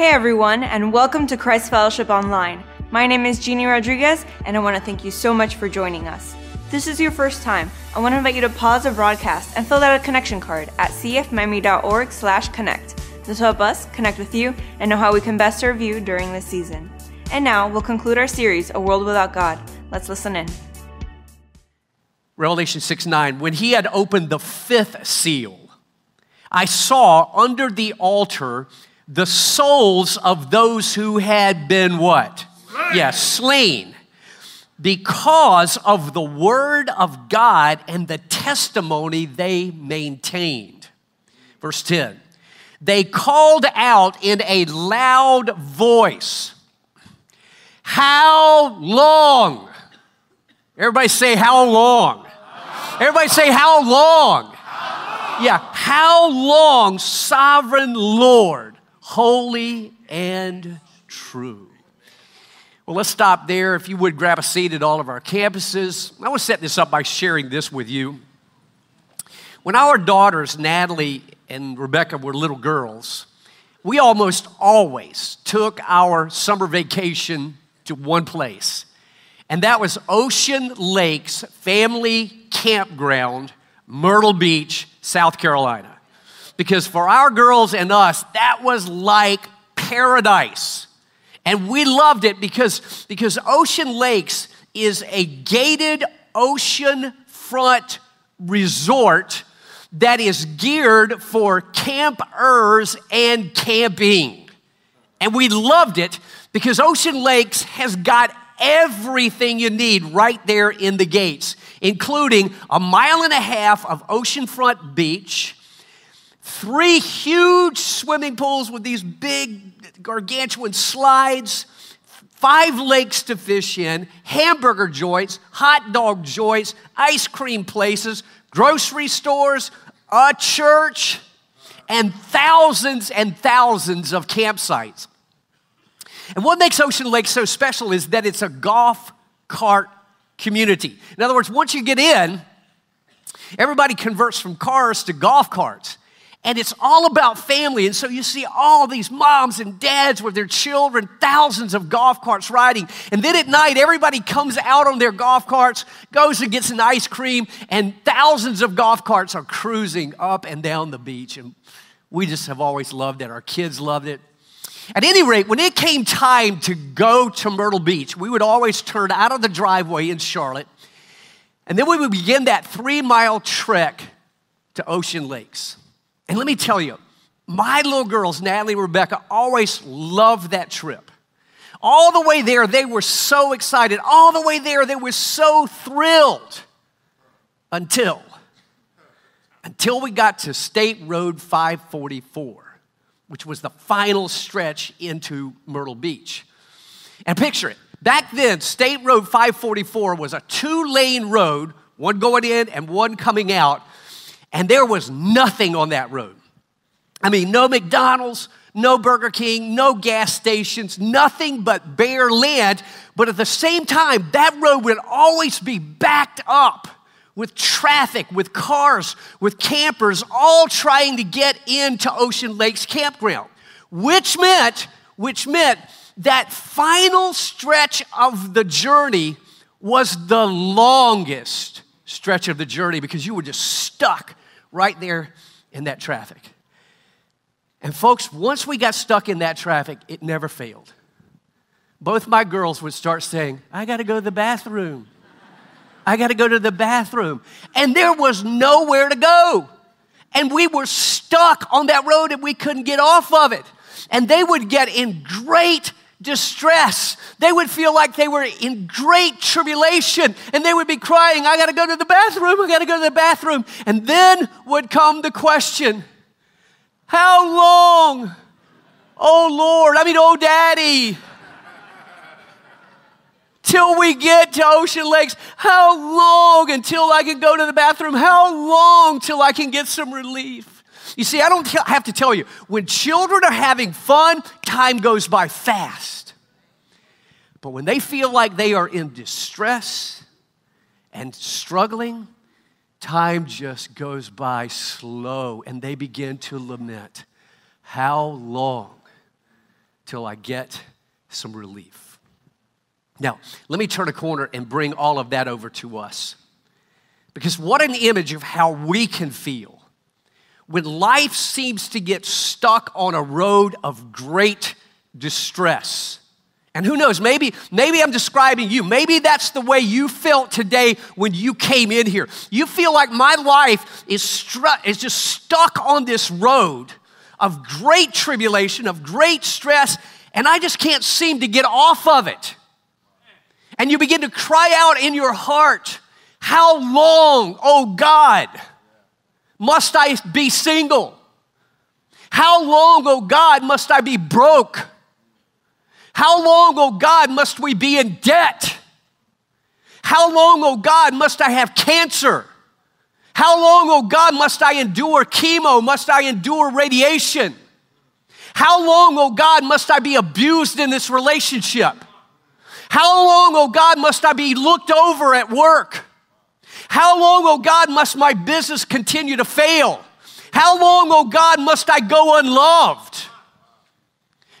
Hey everyone, and welcome to Christ Fellowship Online. My name is Jeannie Rodriguez, and I want to thank you so much for joining us. If this is your first time, I want to invite you to pause the broadcast and fill out a connection card at cfmiami.org slash connect. This will help us connect with you and know how we can best serve you during this season. And now we'll conclude our series, A World Without God. Let's listen in. Revelation 6 9, when he had opened the fifth seal, I saw under the altar the souls of those who had been what? Yes, yeah, slain because of the word of God and the testimony they maintained. Verse 10 They called out in a loud voice, How long? Everybody say, How long? Everybody say, How long? Yeah, how long, sovereign Lord, holy and true? Well, let's stop there. If you would grab a seat at all of our campuses. I want to set this up by sharing this with you. When our daughters, Natalie and Rebecca, were little girls, we almost always took our summer vacation to one place and that was Ocean Lakes Family Campground, Myrtle Beach, South Carolina. Because for our girls and us, that was like paradise. And we loved it because, because Ocean Lakes is a gated ocean front resort that is geared for campers and camping. And we loved it because Ocean Lakes has got everything you need right there in the gates, including a mile and a half of oceanfront beach, three huge swimming pools with these big gargantuan slides, five lakes to fish in, hamburger joints, hot dog joints, ice cream places, grocery stores, a church, and thousands and thousands of campsites. And what makes Ocean Lake so special is that it's a golf cart community. In other words, once you get in, everybody converts from cars to golf carts. And it's all about family. And so you see all these moms and dads with their children, thousands of golf carts riding. And then at night, everybody comes out on their golf carts, goes and gets an ice cream, and thousands of golf carts are cruising up and down the beach. And we just have always loved it. Our kids loved it. At any rate, when it came time to go to Myrtle Beach, we would always turn out of the driveway in Charlotte, and then we would begin that three mile trek to Ocean Lakes. And let me tell you, my little girls, Natalie and Rebecca, always loved that trip. All the way there, they were so excited. All the way there, they were so thrilled until until we got to State Road 544 which was the final stretch into Myrtle Beach. And picture it. Back then, State Road 544 was a two lane road, one going in and one coming out, and there was nothing on that road. I mean, no McDonald's, no Burger King, no gas stations, nothing but bare land. But at the same time, that road would always be backed up with traffic, with cars, with campers, all trying to get into Ocean Lakes Campground, which meant, which meant that final stretch of the journey was the longest stretch of the journey because you were just stuck right there in that traffic. And folks, once we got stuck in that traffic, it never failed. Both my girls would start saying, I got to go to the bathroom. I got to go to the bathroom. And there was nowhere to go. And we were stuck on that road and we couldn't get off of it. And they would get in great distress. They would feel like they were in great tribulation and they would be crying, I got to go to the bathroom, I got to go to the bathroom. And then would come the question, How long? Oh Lord, I mean, oh daddy till we get to Ocean Lakes? How long until I can go to the bathroom? How long till I can get some relief? You see, I don't have to tell you, when children are having fun, time goes by fast. But when they feel like they are in distress and struggling, time just goes by slow and they begin to lament. How long? till I get some relief. Now, let me turn a corner and bring all of that over to us. Because what an image of how we can feel when life seems to get stuck on a road of great distress. And who knows, maybe, maybe I'm describing you. Maybe that's the way you felt today when you came in here. You feel like my life is, stru- is just stuck on this road of great tribulation, of great stress, and I just can't seem to get off of it. And you begin to cry out in your heart, How long, oh God, must I be single? How long, oh God, must I be broke? How long, oh God, must we be in debt? How long, oh God, must I have cancer? How long, oh God, must I endure chemo? Must I endure radiation? How long, oh God, must I be abused in this relationship? How long, oh God, must I be looked over at work? How long, oh God, must my business continue to fail? How long, oh God, must I go unloved?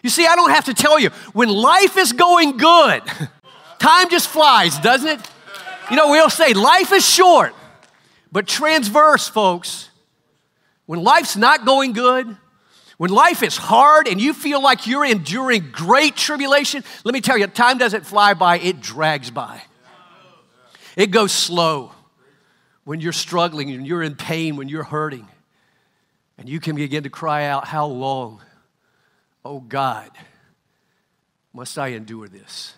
You see, I don't have to tell you, when life is going good, time just flies, doesn't it? You know, we'll say life is short. But transverse, folks, when life's not going good, when life is hard and you feel like you're enduring great tribulation, let me tell you, time doesn't fly by, it drags by. It goes slow when you're struggling and you're in pain, when you're hurting. And you can begin to cry out, How long, oh God, must I endure this?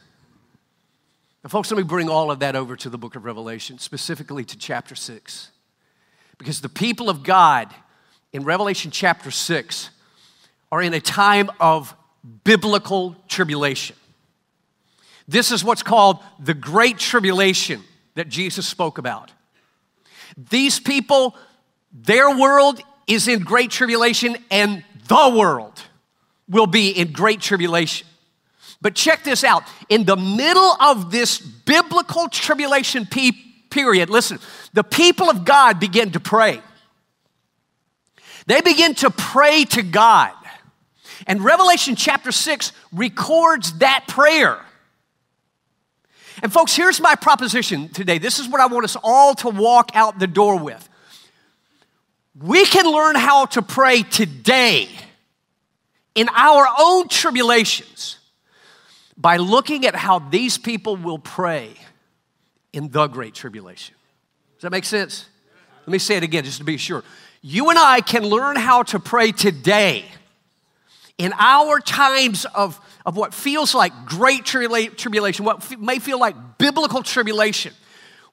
Now, folks, let me bring all of that over to the book of Revelation, specifically to chapter 6. Because the people of God in Revelation chapter 6 are in a time of biblical tribulation. This is what's called the Great Tribulation that Jesus spoke about. These people, their world is in great tribulation, and the world will be in great tribulation. But check this out. In the middle of this biblical tribulation pe- period, listen, the people of God begin to pray. They begin to pray to God. And Revelation chapter 6 records that prayer. And, folks, here's my proposition today. This is what I want us all to walk out the door with. We can learn how to pray today in our own tribulations by looking at how these people will pray in the great tribulation. Does that make sense? Let me say it again just to be sure. You and I can learn how to pray today in our times of, of what feels like great tribulation, what may feel like biblical tribulation.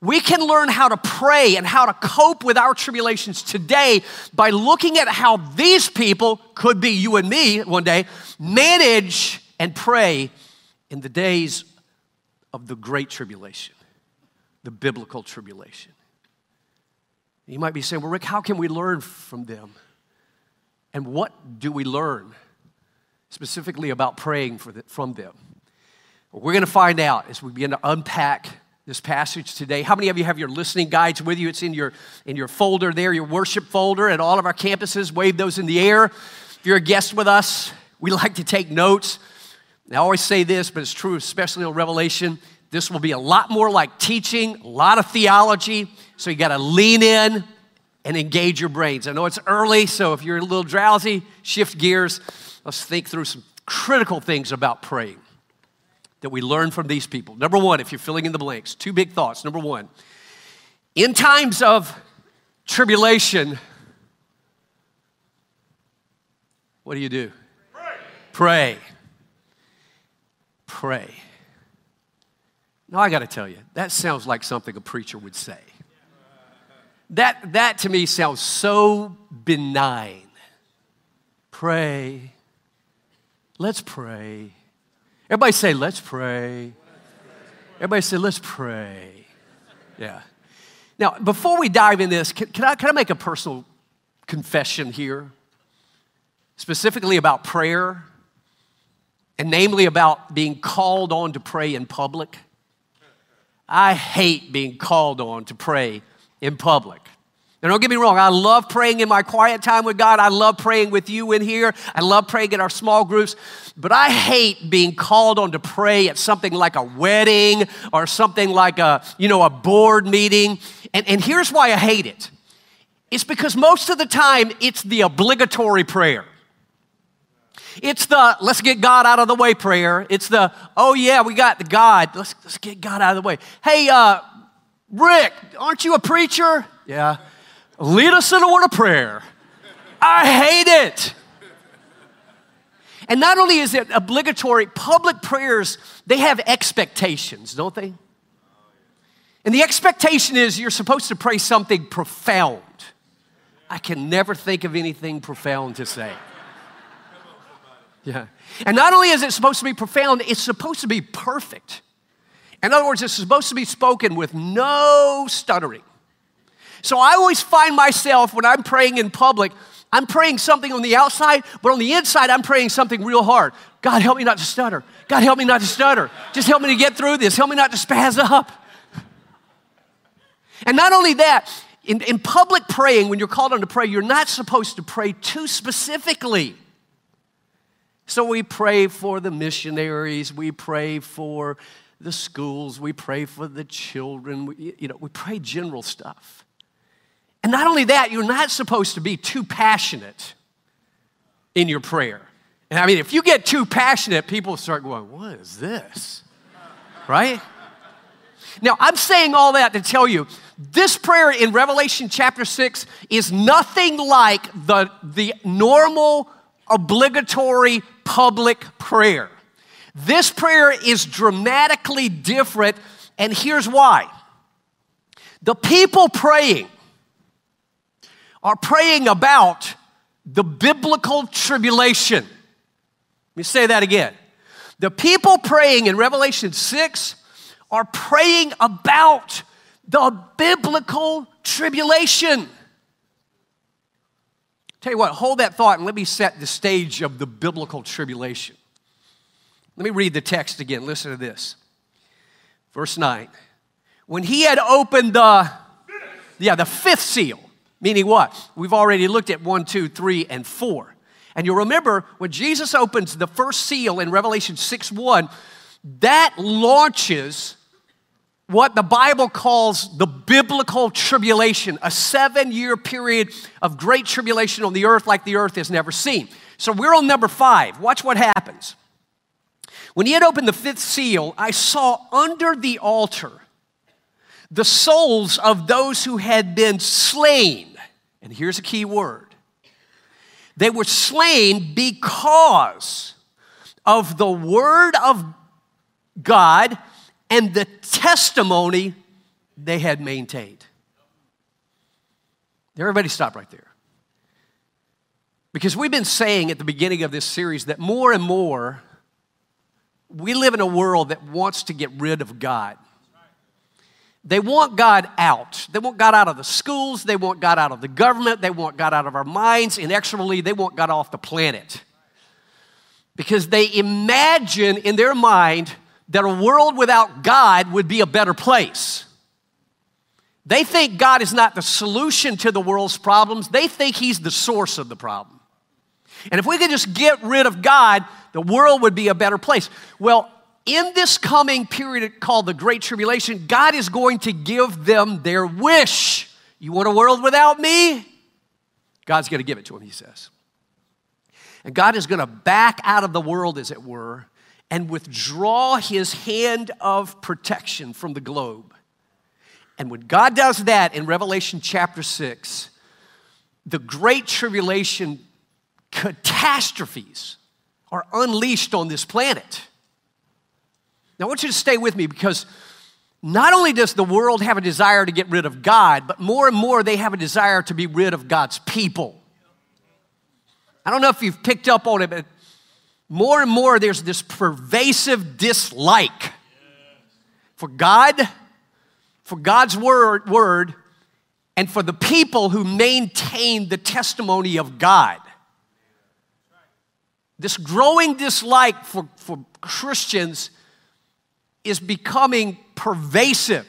We can learn how to pray and how to cope with our tribulations today by looking at how these people, could be you and me one day, manage and pray in the days of the great tribulation, the biblical tribulation. You might be saying, well, Rick, how can we learn from them? And what do we learn specifically about praying for the, from them? We're going to find out as we begin to unpack this passage today. How many of you have your listening guides with you? It's in your, in your folder there, your worship folder at all of our campuses. Wave those in the air. If you're a guest with us, we like to take notes. I always say this, but it's true, especially on Revelation. This will be a lot more like teaching, a lot of theology. So you got to lean in and engage your brains. I know it's early, so if you're a little drowsy, shift gears. Let's think through some critical things about praying that we learn from these people. Number one, if you're filling in the blanks, two big thoughts. Number one, in times of tribulation, what do you do? Pray. Pray pray. Now, I got to tell you, that sounds like something a preacher would say. That, that to me sounds so benign. Pray. Let's pray. Everybody say, let's pray. Everybody say, let's pray. Yeah. Now, before we dive in this, can, can, I, can I make a personal confession here? Specifically about prayer and namely about being called on to pray in public. I hate being called on to pray in public. Now, don't get me wrong, I love praying in my quiet time with God. I love praying with you in here. I love praying in our small groups. But I hate being called on to pray at something like a wedding or something like a, you know, a board meeting. And, and here's why I hate it. It's because most of the time it's the obligatory prayer. It's the let's get God out of the way prayer. It's the, oh yeah, we got the God. Let's, let's get God out of the way. Hey, uh, Rick, aren't you a preacher? Yeah. Lead us in a word of prayer. I hate it. And not only is it obligatory, public prayers, they have expectations, don't they? And the expectation is you're supposed to pray something profound. I can never think of anything profound to say. Yeah. And not only is it supposed to be profound, it's supposed to be perfect. In other words, it's supposed to be spoken with no stuttering. So I always find myself when I'm praying in public, I'm praying something on the outside, but on the inside, I'm praying something real hard. God, help me not to stutter. God, help me not to stutter. Just help me to get through this. Help me not to spaz up. And not only that, in, in public praying, when you're called on to pray, you're not supposed to pray too specifically. So we pray for the missionaries, we pray for the schools, we pray for the children, we, you know, we pray general stuff. And not only that, you're not supposed to be too passionate in your prayer. And I mean, if you get too passionate, people start going, What is this? Right? Now, I'm saying all that to tell you this prayer in Revelation chapter 6 is nothing like the, the normal, obligatory public prayer. This prayer is dramatically different, and here's why. The people praying are praying about the biblical tribulation. Let me say that again. The people praying in Revelation 6 are praying about the biblical tribulation. Tell you what, hold that thought and let me set the stage of the biblical tribulation. Let me read the text again. Listen to this. Verse 9. When he had opened the, yeah, the fifth seal, Meaning what? We've already looked at one, two, three, and four. And you'll remember when Jesus opens the first seal in Revelation 6 1, that launches what the Bible calls the biblical tribulation, a seven year period of great tribulation on the earth like the earth has never seen. So we're on number five. Watch what happens. When he had opened the fifth seal, I saw under the altar the souls of those who had been slain and here's a key word they were slain because of the word of God and the testimony they had maintained. Everybody stop right there. Because we've been saying at the beginning of this series that more and more we live in a world that wants to get rid of God. They want God out. They want God out of the schools. They want God out of the government. They want God out of our minds. Inexorably, they want God off the planet. Because they imagine in their mind that a world without God would be a better place. They think God is not the solution to the world's problems, they think He's the source of the problem. And if we could just get rid of God, the world would be a better place. Well, in this coming period called the Great Tribulation, God is going to give them their wish. You want a world without me? God's going to give it to them, he says. And God is going to back out of the world, as it were, and withdraw his hand of protection from the globe. And when God does that in Revelation chapter 6, the Great Tribulation catastrophes are unleashed on this planet. Now, I want you to stay with me because not only does the world have a desire to get rid of God, but more and more they have a desire to be rid of God's people. I don't know if you've picked up on it, but more and more there's this pervasive dislike for God, for God's word, word, and for the people who maintain the testimony of God. This growing dislike for, for Christians is becoming pervasive.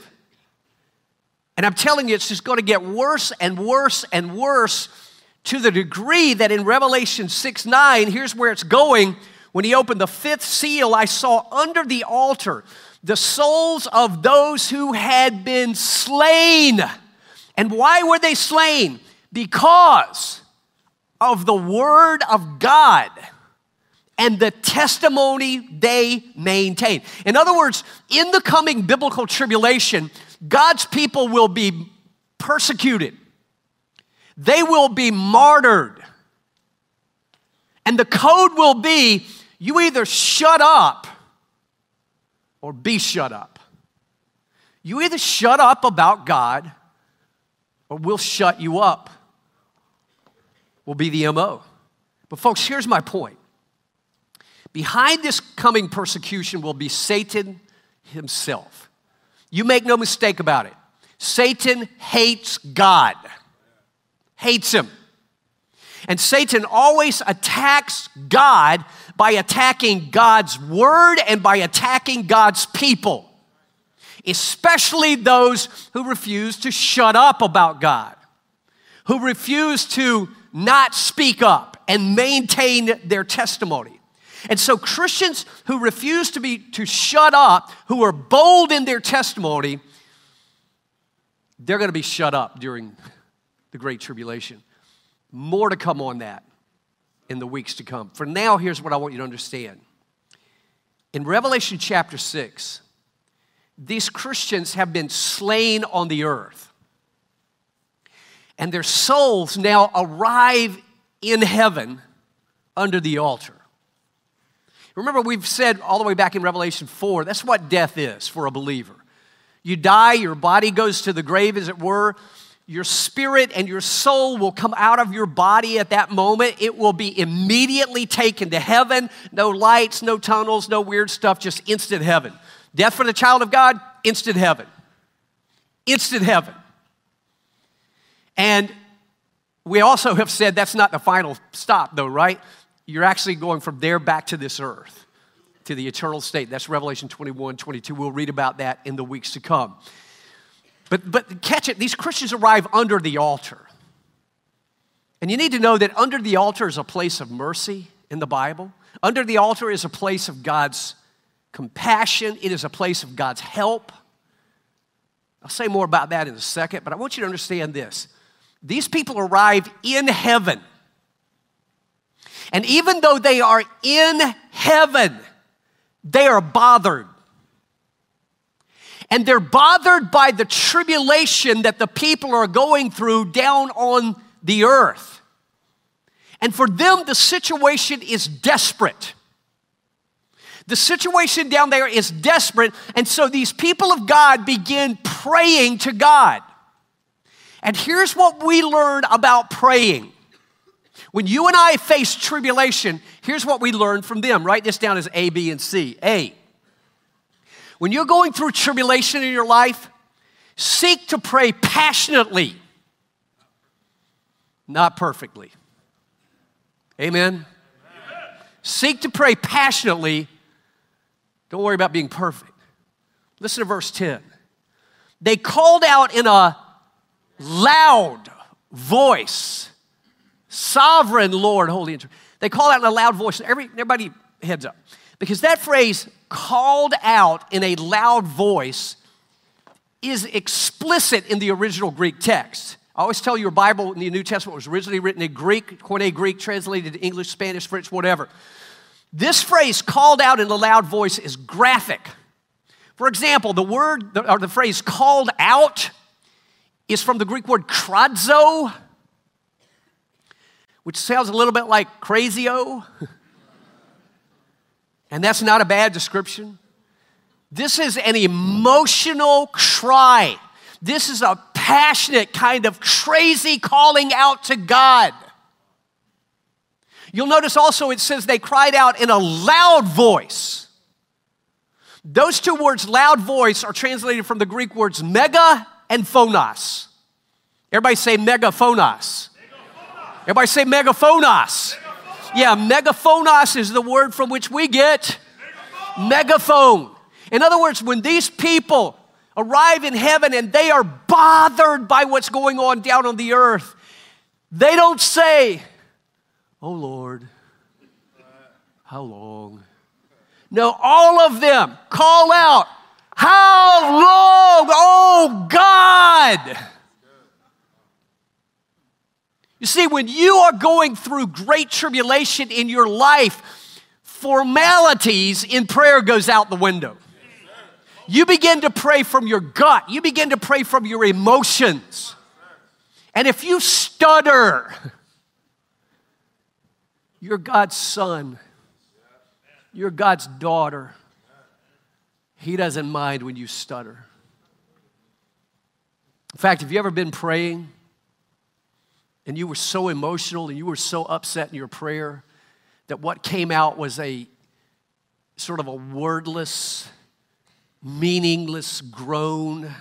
And I'm telling you, it's just going to get worse and worse and worse to the degree that in Revelation 6 9, here's where it's going. When he opened the fifth seal, I saw under the altar the souls of those who had been slain. And why were they slain? Because of the word of God and the testimony they maintain. In other words, in the coming biblical tribulation, God's people will be persecuted, they will be martyred. And the code will be you either shut up or be shut up. You either shut up about God or we'll shut you up, will be the MO. But, folks, here's my point. Behind this coming persecution will be Satan himself. You make no mistake about it. Satan hates God, hates him. And Satan always attacks God by attacking God's word and by attacking God's people, especially those who refuse to shut up about God, who refuse to not speak up and maintain their testimony. And so Christians who refuse to be to shut up, who are bold in their testimony, they're going to be shut up during the great tribulation. More to come on that in the weeks to come. For now, here's what I want you to understand. In Revelation chapter 6, these Christians have been slain on the earth. And their souls now arrive in heaven under the altar. Remember, we've said all the way back in Revelation 4 that's what death is for a believer. You die, your body goes to the grave, as it were. Your spirit and your soul will come out of your body at that moment. It will be immediately taken to heaven. No lights, no tunnels, no weird stuff, just instant heaven. Death for the child of God, instant heaven. Instant heaven. And we also have said that's not the final stop, though, right? You're actually going from there back to this earth, to the eternal state. That's Revelation 21, 22. We'll read about that in the weeks to come. But, but catch it, these Christians arrive under the altar. And you need to know that under the altar is a place of mercy in the Bible. Under the altar is a place of God's compassion, it is a place of God's help. I'll say more about that in a second, but I want you to understand this. These people arrive in heaven. And even though they are in heaven, they are bothered. And they're bothered by the tribulation that the people are going through down on the earth. And for them, the situation is desperate. The situation down there is desperate. And so these people of God begin praying to God. And here's what we learn about praying when you and I face tribulation, here's what we learn from them. Write this down as A, B, and C. A. When you're going through tribulation in your life, seek to pray passionately, not perfectly. Amen? Amen? Seek to pray passionately. Don't worry about being perfect. Listen to verse 10. They called out in a loud voice sovereign Lord, holy. and true. They call out in a loud voice. Every, everybody heads up. Because that phrase, called out in a loud voice, is explicit in the original Greek text. I always tell you your Bible in the New Testament was originally written in Greek, Koine Greek, translated to English, Spanish, French, whatever. This phrase, called out in a loud voice, is graphic. For example, the word or the phrase called out is from the Greek word krazo, which sounds a little bit like crazy-o. and that's not a bad description. This is an emotional cry. This is a passionate kind of crazy calling out to God. You'll notice also it says they cried out in a loud voice. Those two words, loud voice, are translated from the Greek words mega and phonos. Everybody say megaphonos. Everybody say megaphonos. Yeah, megaphonos is the word from which we get megaphone. In other words, when these people arrive in heaven and they are bothered by what's going on down on the earth, they don't say, Oh Lord, how long? No, all of them call out, How long, oh God? You see, when you are going through great tribulation in your life, formalities in prayer goes out the window. You begin to pray from your gut. You begin to pray from your emotions. And if you stutter, you're God's son. You're God's daughter. He doesn't mind when you stutter. In fact, have you ever been praying and you were so emotional and you were so upset in your prayer that what came out was a sort of a wordless, meaningless groan?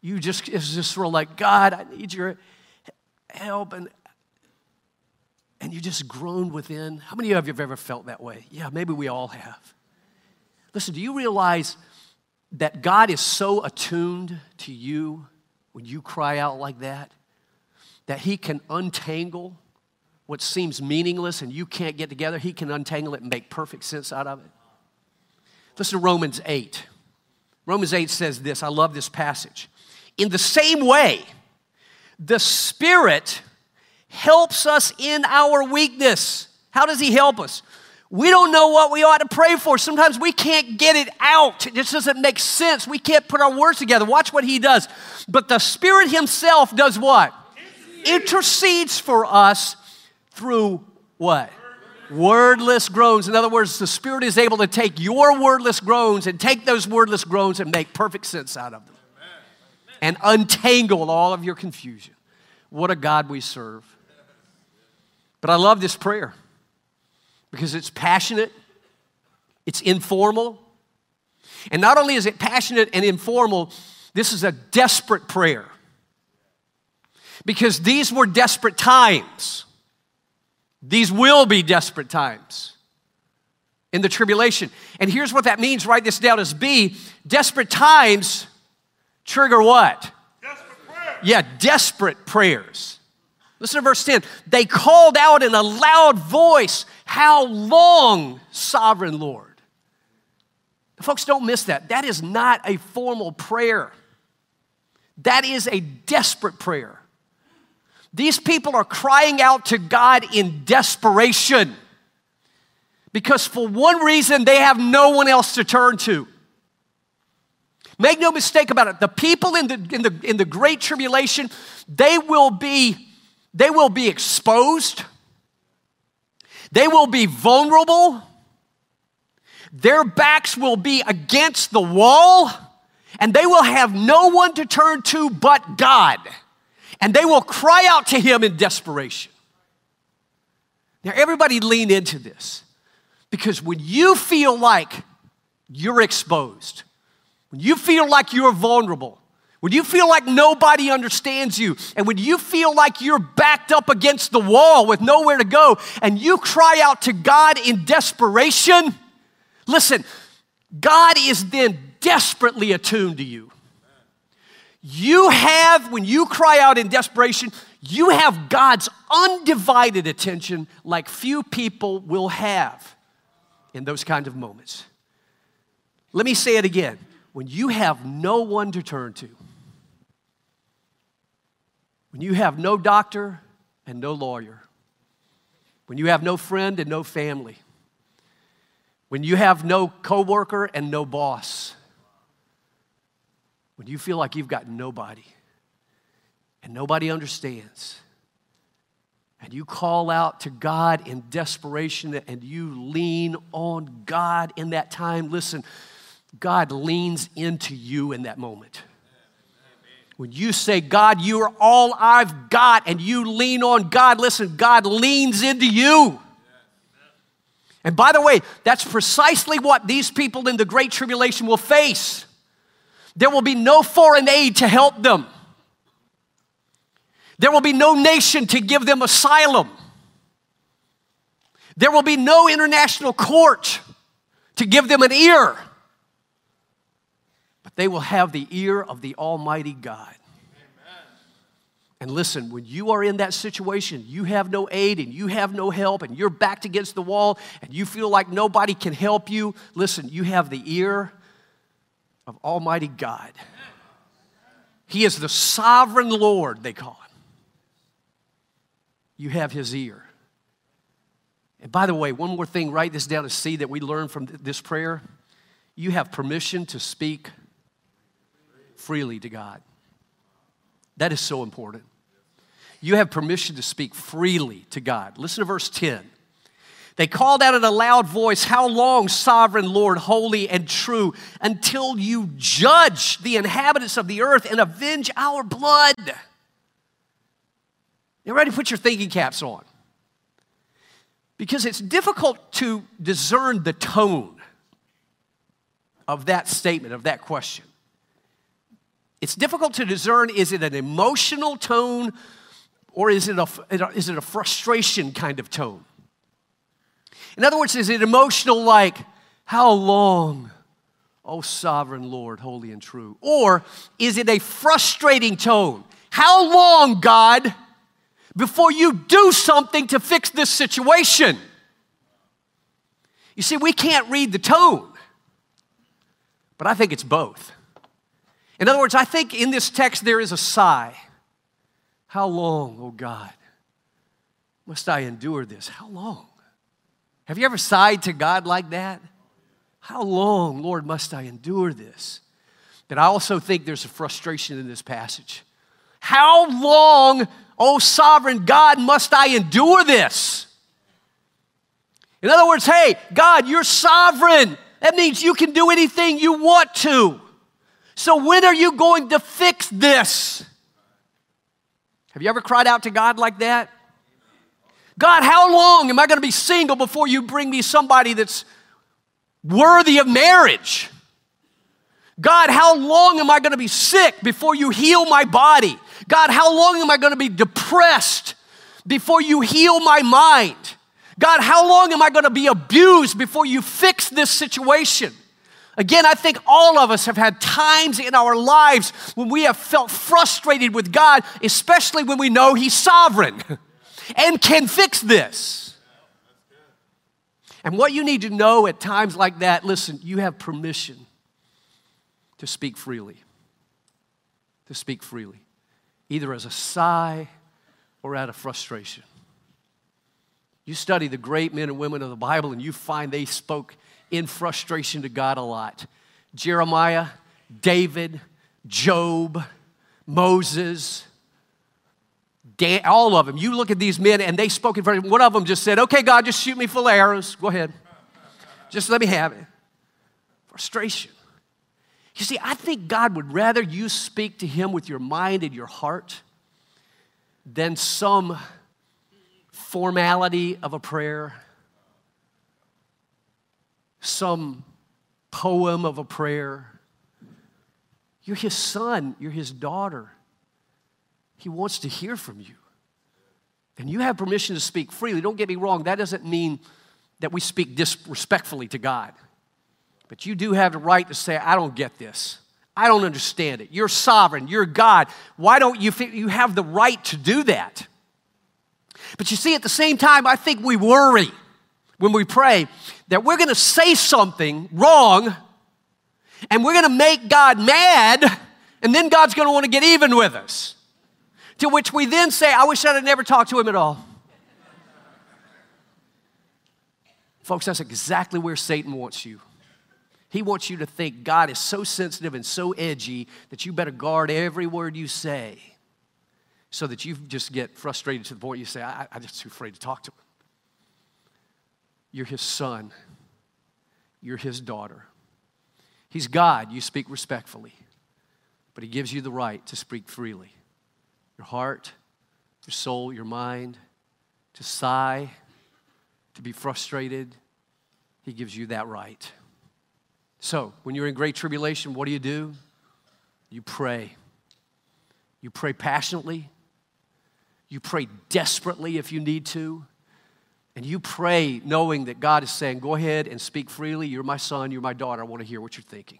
You just, it's just sort of like, God, I need your help. And and you just groan within. How many of you have ever felt that way? Yeah, maybe we all have. Listen, do you realize that God is so attuned to you when you cry out like that that He can untangle what seems meaningless and you can't get together? He can untangle it and make perfect sense out of it. Listen to Romans 8. Romans 8 says this I love this passage. In the same way, the Spirit helps us in our weakness. How does He help us? We don't know what we ought to pray for. Sometimes we can't get it out. It just doesn't make sense. We can't put our words together. Watch what He does. But the Spirit Himself does what? Intercedes for us through what? Wordless groans. In other words, the Spirit is able to take your wordless groans and take those wordless groans and make perfect sense out of them and untangle all of your confusion. What a God we serve. But I love this prayer because it's passionate, it's informal. And not only is it passionate and informal, this is a desperate prayer. Because these were desperate times. These will be desperate times in the tribulation. And here's what that means write this down as B desperate times trigger what? Desperate prayers. yeah, desperate prayers. Listen to verse 10. They called out in a loud voice, How long, sovereign Lord? Folks, don't miss that. That is not a formal prayer, that is a desperate prayer. These people are crying out to God in desperation because, for one reason, they have no one else to turn to. Make no mistake about it. The people in the, in the, in the Great Tribulation, they will be they will be exposed, they will be vulnerable, their backs will be against the wall, and they will have no one to turn to but God. And they will cry out to Him in desperation. Now, everybody lean into this because when you feel like you're exposed, when you feel like you're vulnerable, when you feel like nobody understands you, and when you feel like you're backed up against the wall with nowhere to go, and you cry out to God in desperation, listen, God is then desperately attuned to you. You have, when you cry out in desperation, you have God's undivided attention like few people will have in those kind of moments. Let me say it again. When you have no one to turn to, when you have no doctor and no lawyer, when you have no friend and no family, when you have no coworker and no boss, when you feel like you've got nobody and nobody understands, and you call out to God in desperation and you lean on God in that time, listen, God leans into you in that moment. When you say, God, you are all I've got, and you lean on God, listen, God leans into you. And by the way, that's precisely what these people in the Great Tribulation will face. There will be no foreign aid to help them, there will be no nation to give them asylum, there will be no international court to give them an ear. but they will have the ear of the Almighty God. And listen, when you are in that situation, you have no aid and you have no help, and you're backed against the wall and you feel like nobody can help you, listen, you have the ear of Almighty God. He is the sovereign Lord, they call him. You have his ear. And by the way, one more thing, write this down to see that we learn from this prayer. You have permission to speak freely to God. That is so important. You have permission to speak freely to God. Listen to verse 10. They called out in a loud voice, How long, sovereign Lord, holy and true, until you judge the inhabitants of the earth and avenge our blood? You ready to put your thinking caps on? Because it's difficult to discern the tone of that statement, of that question. It's difficult to discern is it an emotional tone or is it a, is it a frustration kind of tone? In other words, is it emotional like, how long, oh sovereign Lord, holy and true? Or is it a frustrating tone? How long, God, before you do something to fix this situation? You see, we can't read the tone, but I think it's both. In other words, I think in this text there is a sigh. How long, oh God, must I endure this? How long? Have you ever sighed to God like that? How long, Lord, must I endure this? But I also think there's a frustration in this passage. How long, oh sovereign God, must I endure this? In other words, hey, God, you're sovereign. That means you can do anything you want to. So when are you going to fix this? Have you ever cried out to God like that? God, how long am I going to be single before you bring me somebody that's worthy of marriage? God, how long am I going to be sick before you heal my body? God, how long am I going to be depressed before you heal my mind? God, how long am I going to be abused before you fix this situation? Again, I think all of us have had times in our lives when we have felt frustrated with God, especially when we know He's sovereign and can fix this. And what you need to know at times like that listen, you have permission to speak freely. To speak freely, either as a sigh or out of frustration. You study the great men and women of the Bible, and you find they spoke in frustration to God a lot. Jeremiah, David, Job, Moses, Dan, all of them. You look at these men and they spoke in front of One of them just said, Okay, God, just shoot me full of arrows. Go ahead. Just let me have it. Frustration. You see, I think God would rather you speak to Him with your mind and your heart than some formality of a prayer some poem of a prayer. You're his son, you're his daughter. He wants to hear from you. And you have permission to speak freely. Don't get me wrong, that doesn't mean that we speak disrespectfully to God. But you do have the right to say, I don't get this. I don't understand it. You're sovereign. You're God. Why don't you you have the right to do that? But you see, at the same time, I think we worry when we pray that we're going to say something wrong and we're going to make God mad, and then God's going to want to get even with us. To which we then say, I wish I'd have never talked to him at all. Folks, that's exactly where Satan wants you. He wants you to think God is so sensitive and so edgy that you better guard every word you say so that you just get frustrated to the point you say, I, am just too afraid to talk to him. You're his son. You're his daughter. He's God. You speak respectfully. But he gives you the right to speak freely. Your heart, your soul, your mind, to sigh, to be frustrated. He gives you that right. So, when you're in great tribulation, what do you do? You pray. You pray passionately. You pray desperately if you need to. And you pray knowing that God is saying, Go ahead and speak freely. You're my son, you're my daughter. I want to hear what you're thinking.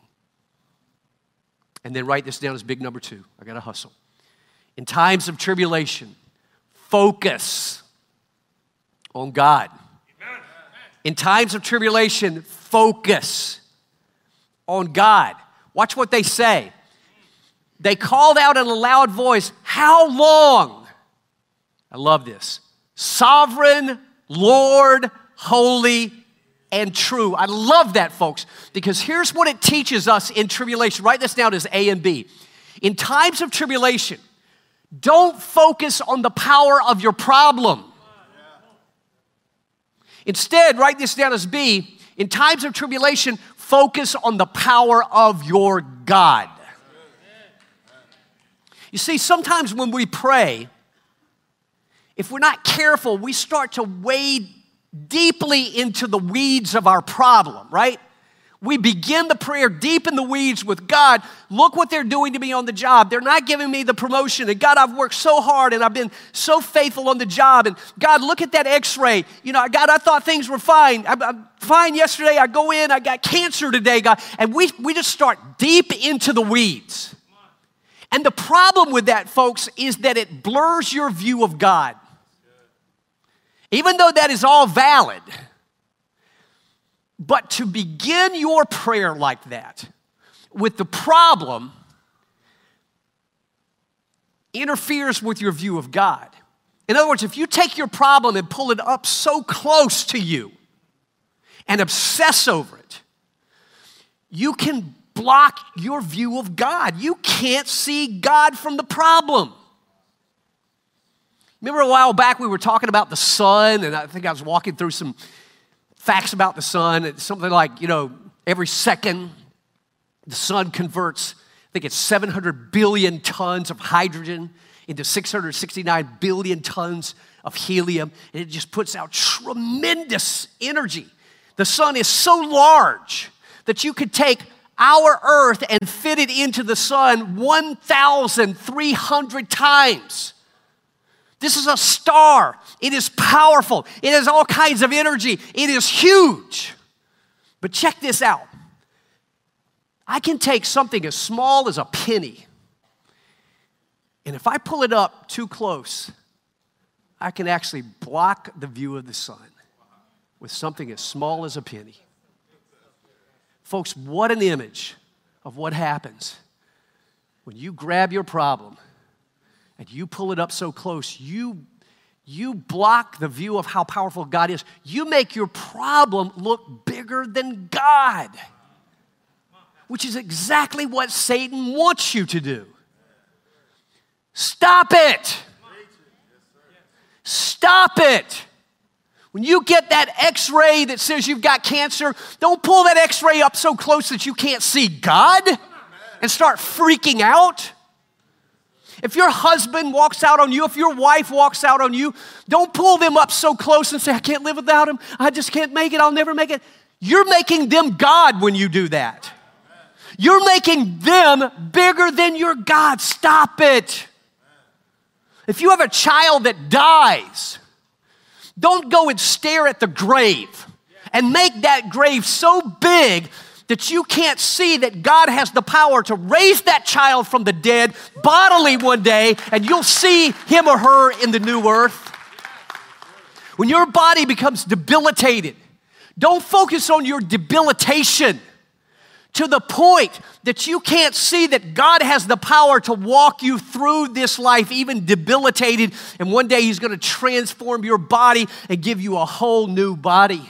And then write this down as big number two. I got to hustle. In times of tribulation, focus on God. In times of tribulation, focus on God. Watch what they say. They called out in a loud voice, How long? I love this. Sovereign, Lord, holy, and true. I love that, folks, because here's what it teaches us in tribulation. Write this down as A and B. In times of tribulation, don't focus on the power of your problem. Instead, write this down as B. In times of tribulation, focus on the power of your God. You see, sometimes when we pray, if we're not careful, we start to wade deeply into the weeds of our problem, right? We begin the prayer deep in the weeds with God. Look what they're doing to me on the job. They're not giving me the promotion. And God, I've worked so hard and I've been so faithful on the job. And God, look at that x ray. You know, God, I thought things were fine. I'm, I'm fine yesterday. I go in, I got cancer today, God. And we, we just start deep into the weeds. And the problem with that, folks, is that it blurs your view of God. Even though that is all valid, but to begin your prayer like that with the problem interferes with your view of God. In other words, if you take your problem and pull it up so close to you and obsess over it, you can block your view of God. You can't see God from the problem. Remember a while back we were talking about the sun, and I think I was walking through some facts about the sun. It's something like, you know, every second the sun converts, I think it's 700 billion tons of hydrogen into 669 billion tons of helium, and it just puts out tremendous energy. The sun is so large that you could take our earth and fit it into the sun 1,300 times. This is a star. It is powerful. It has all kinds of energy. It is huge. But check this out I can take something as small as a penny, and if I pull it up too close, I can actually block the view of the sun with something as small as a penny. Folks, what an image of what happens when you grab your problem and you pull it up so close, you, you block the view of how powerful God is. You make your problem look bigger than God, which is exactly what Satan wants you to do. Stop it. Stop it. When you get that x ray that says you've got cancer, don't pull that x ray up so close that you can't see God and start freaking out. If your husband walks out on you, if your wife walks out on you, don't pull them up so close and say, I can't live without him. I just can't make it. I'll never make it. You're making them God when you do that. You're making them bigger than your God. Stop it. If you have a child that dies, don't go and stare at the grave and make that grave so big that you can't see that God has the power to raise that child from the dead bodily one day, and you'll see him or her in the new earth. When your body becomes debilitated, don't focus on your debilitation to the point that you can't see that God has the power to walk you through this life, even debilitated, and one day He's going to transform your body and give you a whole new body.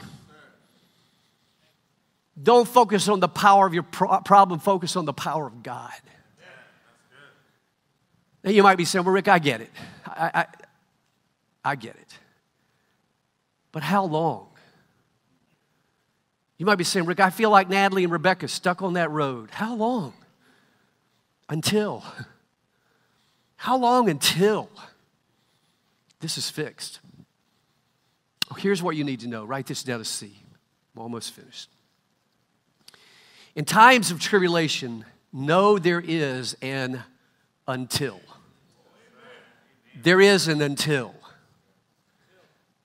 Don't focus on the power of your pro- problem, focus on the power of God. Now you might be saying, Well, Rick, I get it. I, I, I get it. But how long? You might be saying, Rick, I feel like Natalie and Rebecca stuck on that road. How long? Until. How long until this is fixed? Here's what you need to know. Write this down to C. I'm almost finished. In times of tribulation, know there is an until. There is an until.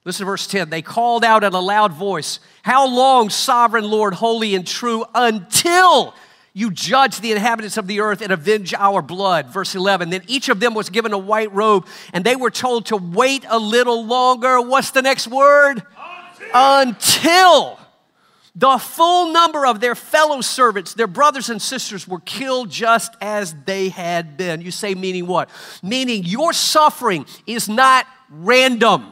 Listen to verse 10. They called out in a loud voice, How long, sovereign Lord, holy and true, until you judge the inhabitants of the earth and avenge our blood. Verse 11. Then each of them was given a white robe, and they were told to wait a little longer. What's the next word? Until, Until the full number of their fellow servants, their brothers and sisters, were killed just as they had been. You say, meaning what? Meaning your suffering is not random.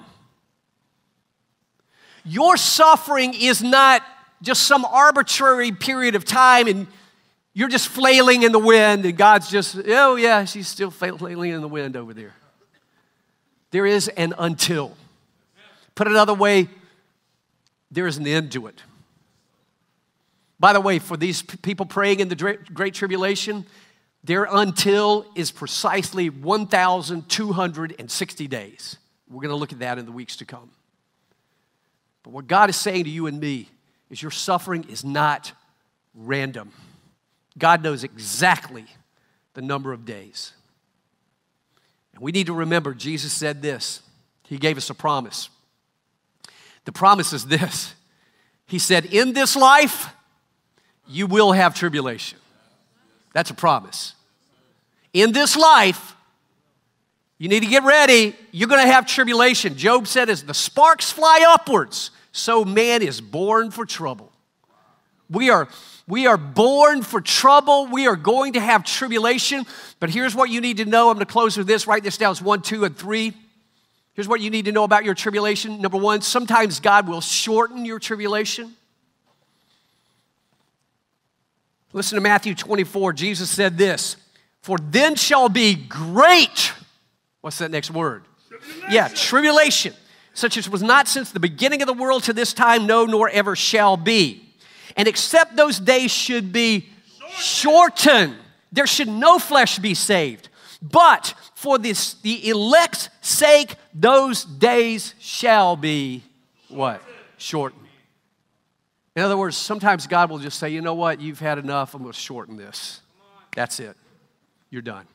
Your suffering is not just some arbitrary period of time and you're just flailing in the wind, and God's just, oh, yeah, she's still flailing in the wind over there. There is an until. Put another way, there is an end to it. By the way, for these people praying in the Great Tribulation, their until is precisely 1,260 days. We're going to look at that in the weeks to come. But what God is saying to you and me is your suffering is not random. God knows exactly the number of days. And we need to remember Jesus said this. He gave us a promise. The promise is this He said, In this life, you will have tribulation. That's a promise. In this life, you need to get ready. You're going to have tribulation. Job said, as the sparks fly upwards, so man is born for trouble. We are we are born for trouble. We are going to have tribulation. But here's what you need to know. I'm going to close with this. Write this down. It's one, two, and three. Here's what you need to know about your tribulation. Number one, sometimes God will shorten your tribulation. Listen to Matthew 24. Jesus said this For then shall be great. What's that next word? Tribulation. Yeah, tribulation, such as was not since the beginning of the world to this time, no, nor ever shall be and except those days should be shortened, there should no flesh be saved. But for this, the elect's sake, those days shall be what? Shortened. In other words, sometimes God will just say, you know what, you've had enough, I'm going to shorten this. That's it. You're done.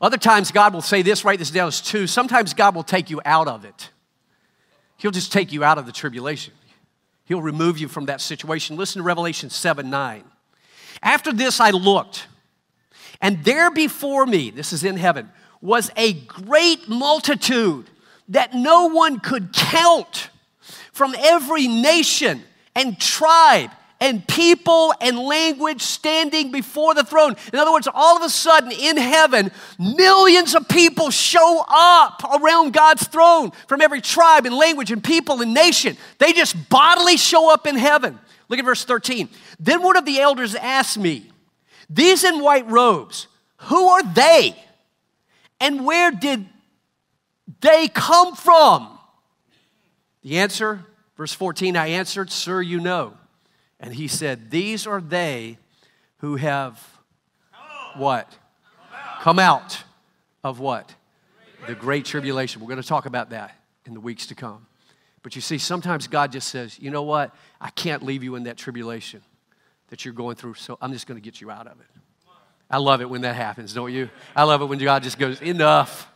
Other times, God will say this, write this down as two. Sometimes God will take you out of it. He'll just take you out of the tribulation. He'll remove you from that situation. Listen to Revelation 7 9. After this, I looked, and there before me, this is in heaven, was a great multitude that no one could count from every nation and tribe and people and language standing before the throne. In other words, all of a sudden in heaven, millions of people show up around God's throne from every tribe and language and people and nation. They just bodily show up in heaven. Look at verse 13. Then one of the elders asked me, These in white robes, who are they? And where did they come from? The answer, verse 14, I answered, Sir, you know. And he said, These are they who have what? Come out of what? The great tribulation. We're going to talk about that in the weeks to come. But you see, sometimes God just says, you know what? I can't leave you in that tribulation that you're going through, so I'm just going to get you out of it. I love it when that happens, don't you? I love it when God just goes, enough.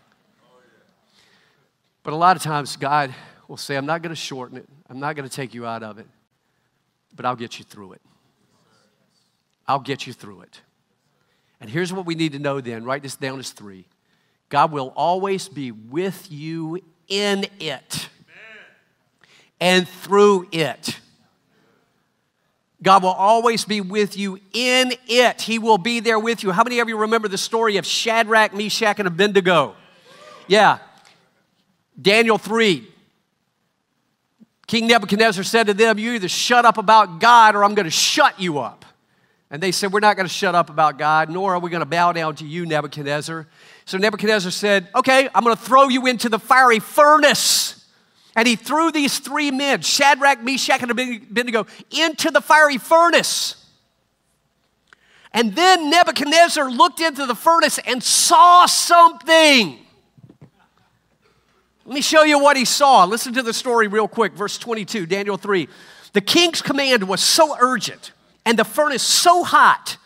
But a lot of times, God will say, I'm not going to shorten it, I'm not going to take you out of it but I'll get you through it. I'll get you through it. And here's what we need to know then write this down as three God will always be with you in it and through it. God will always be with you in it. He will be there with you. How many of you remember the story of Shadrach, Meshach, and Abednego? Yeah. Daniel 3. King Nebuchadnezzar said to them, You either shut up about God or I'm going to shut you up. And they said, We're not going to shut up about God, nor are we going to bow down to you, Nebuchadnezzar. So Nebuchadnezzar said, Okay, I'm going to throw you into the fiery furnace. And he threw these three men, Shadrach, Meshach, and Abednego, into the fiery furnace. And then Nebuchadnezzar looked into the furnace and saw something. Let me show you what he saw. Listen to the story real quick. Verse 22, Daniel 3. The king's command was so urgent and the furnace so hot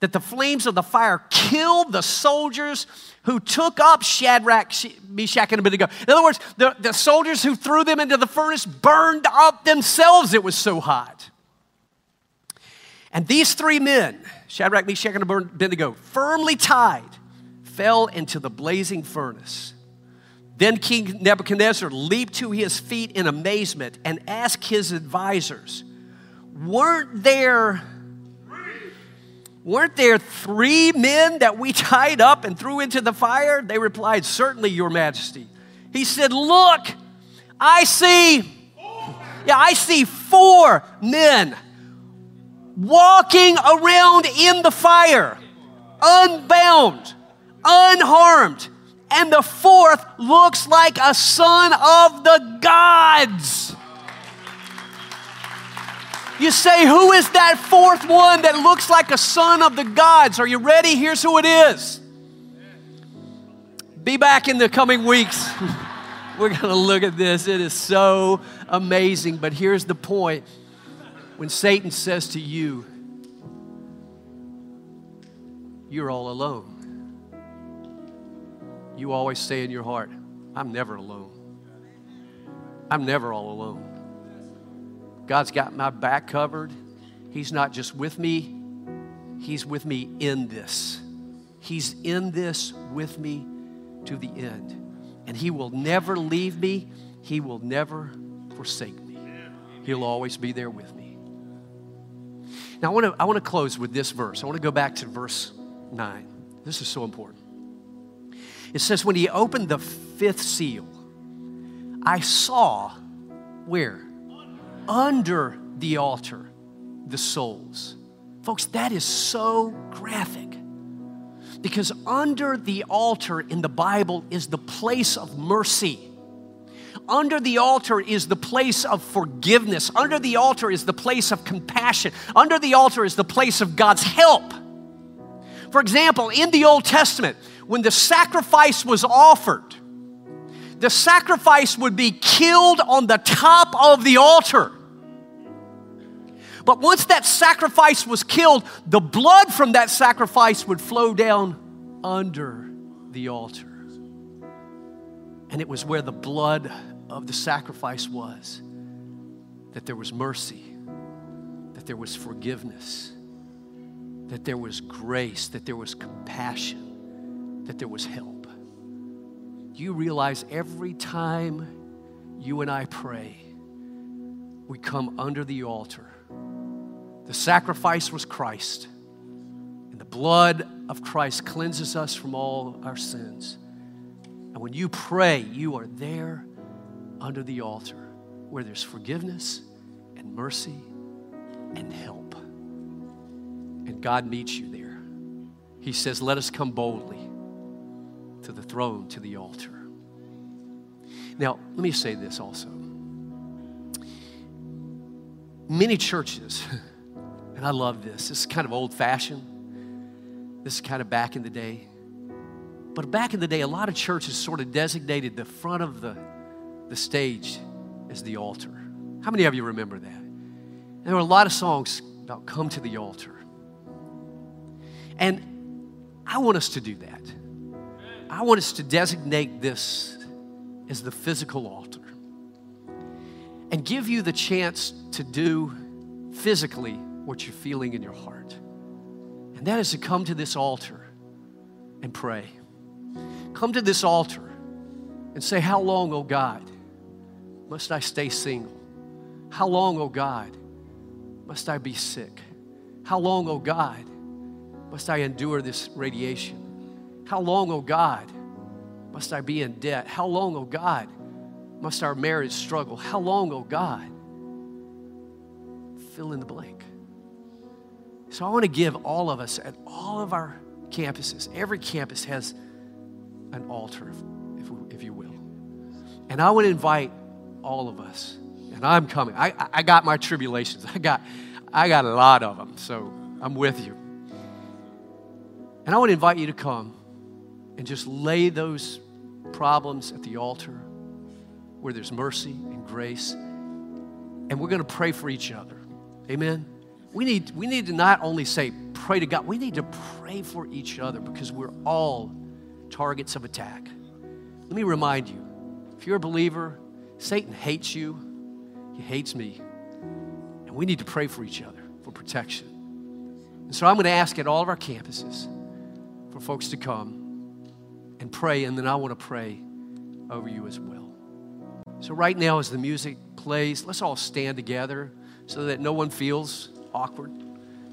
that the flames of the fire killed the soldiers who took up Shadrach, Meshach, and Abednego. In other words, the, the soldiers who threw them into the furnace burned up themselves. It was so hot. And these three men, Shadrach, Meshach, and Abednego, firmly tied, fell into the blazing furnace. Then King Nebuchadnezzar leaped to his feet in amazement and asked his advisors, Weren't there Weren't there three men that we tied up and threw into the fire? They replied, Certainly, Your Majesty. He said, Look, I see, yeah, I see four men walking around in the fire, unbound, unharmed. And the fourth looks like a son of the gods. You say, Who is that fourth one that looks like a son of the gods? Are you ready? Here's who it is. Be back in the coming weeks. We're going to look at this. It is so amazing. But here's the point when Satan says to you, You're all alone, you always say in your heart, I'm never alone. I'm never all alone. God's got my back covered. He's not just with me, He's with me in this. He's in this with me to the end. And He will never leave me, He will never forsake me. He'll always be there with me. Now, I want to, I want to close with this verse. I want to go back to verse 9. This is so important. It says, When He opened the fifth seal, I saw where? under the altar the souls. Folks, that is so graphic. Because under the altar in the Bible is the place of mercy. Under the altar is the place of forgiveness. Under the altar is the place of compassion. Under the altar is the place of God's help. For example, in the Old Testament, when the sacrifice was offered, the sacrifice would be killed on the top of the altar. But once that sacrifice was killed, the blood from that sacrifice would flow down under the altar. And it was where the blood of the sacrifice was that there was mercy, that there was forgiveness, that there was grace, that there was compassion, that there was help. You realize every time you and I pray, we come under the altar the sacrifice was Christ, and the blood of Christ cleanses us from all our sins. And when you pray, you are there under the altar where there's forgiveness and mercy and help. And God meets you there. He says, Let us come boldly to the throne, to the altar. Now, let me say this also. Many churches, And I love this. This is kind of old fashioned. This is kind of back in the day. But back in the day, a lot of churches sort of designated the front of the, the stage as the altar. How many of you remember that? And there were a lot of songs about come to the altar. And I want us to do that. I want us to designate this as the physical altar and give you the chance to do physically what you're feeling in your heart. And that is to come to this altar and pray. Come to this altar and say, How long, O oh God, must I stay single? How long, O oh God, must I be sick? How long, O oh God, must I endure this radiation? How long, O God, must I be in debt? How long, O God, must our marriage struggle? How long, O God? Fill in the blank. So I want to give all of us at all of our campuses, every campus has an altar, if, if you will. And I want to invite all of us, and I'm coming. I, I got my tribulations. I got, I got a lot of them, so I'm with you. And I want to invite you to come and just lay those problems at the altar where there's mercy and grace. And we're going to pray for each other. Amen we need, we need to not only say, pray to God, we need to pray for each other because we're all targets of attack. Let me remind you if you're a believer, Satan hates you, he hates me, and we need to pray for each other for protection. And so I'm going to ask at all of our campuses for folks to come and pray, and then I want to pray over you as well. So, right now, as the music plays, let's all stand together so that no one feels awkward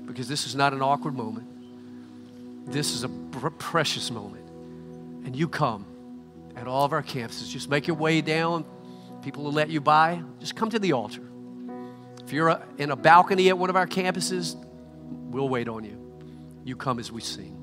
because this is not an awkward moment. This is a pr- precious moment. And you come at all of our campuses. Just make your way down. People will let you by. Just come to the altar. If you're uh, in a balcony at one of our campuses, we'll wait on you. You come as we sing.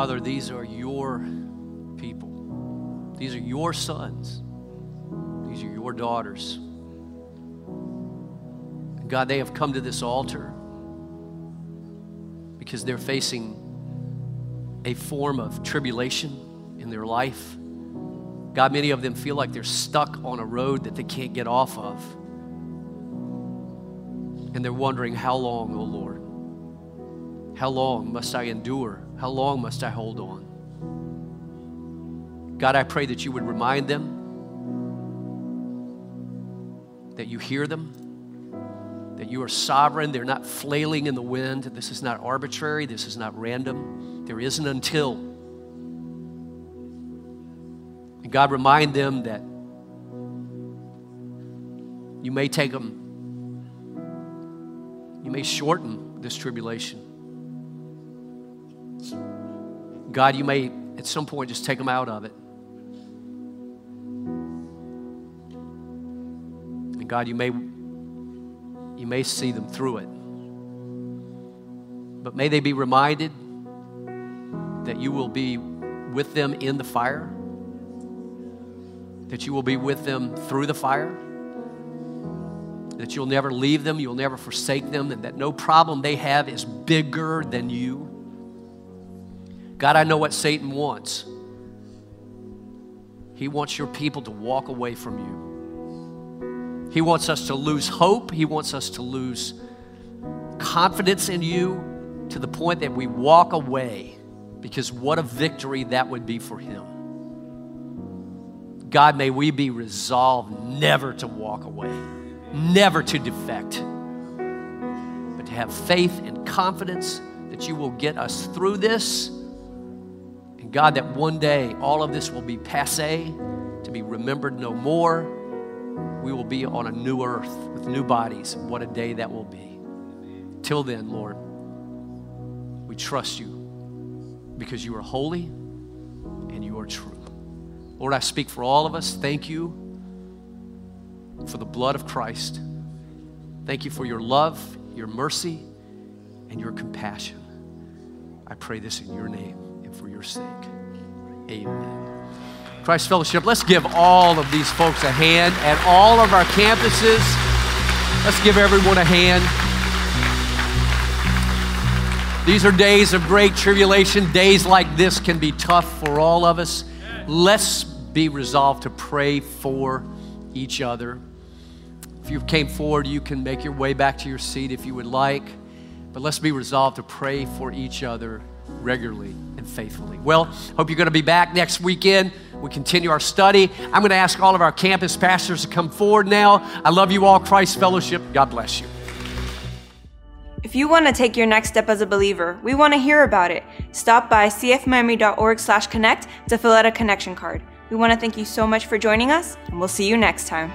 Father, these are your people. These are your sons. These are your daughters. God, they have come to this altar because they're facing a form of tribulation in their life. God, many of them feel like they're stuck on a road that they can't get off of. And they're wondering, how long, oh Lord? How long must I endure? How long must I hold on? God, I pray that you would remind them that you hear them, that you are sovereign. They're not flailing in the wind. This is not arbitrary. This is not random. There isn't until. And God, remind them that you may take them, you may shorten this tribulation. God, you may at some point just take them out of it. And God, you may you may see them through it. But may they be reminded that you will be with them in the fire, that you will be with them through the fire, that you'll never leave them, you'll never forsake them, and that no problem they have is bigger than you. God, I know what Satan wants. He wants your people to walk away from you. He wants us to lose hope. He wants us to lose confidence in you to the point that we walk away because what a victory that would be for him. God, may we be resolved never to walk away, never to defect, but to have faith and confidence that you will get us through this God, that one day all of this will be passe, to be remembered no more. We will be on a new earth with new bodies. What a day that will be. Till then, Lord, we trust you because you are holy and you are true. Lord, I speak for all of us. Thank you for the blood of Christ. Thank you for your love, your mercy, and your compassion. I pray this in your name and for your sake. Amen. Christ Fellowship, let's give all of these folks a hand at all of our campuses. Let's give everyone a hand. These are days of great tribulation. Days like this can be tough for all of us. Let's be resolved to pray for each other. If you came forward, you can make your way back to your seat if you would like. But let's be resolved to pray for each other regularly and faithfully. Well, hope you're going to be back next weekend. We continue our study. I'm going to ask all of our campus pastors to come forward now. I love you all, Christ Fellowship. God bless you. If you want to take your next step as a believer, we want to hear about it. Stop by cfmiami.org/connect to fill out a connection card. We want to thank you so much for joining us, and we'll see you next time.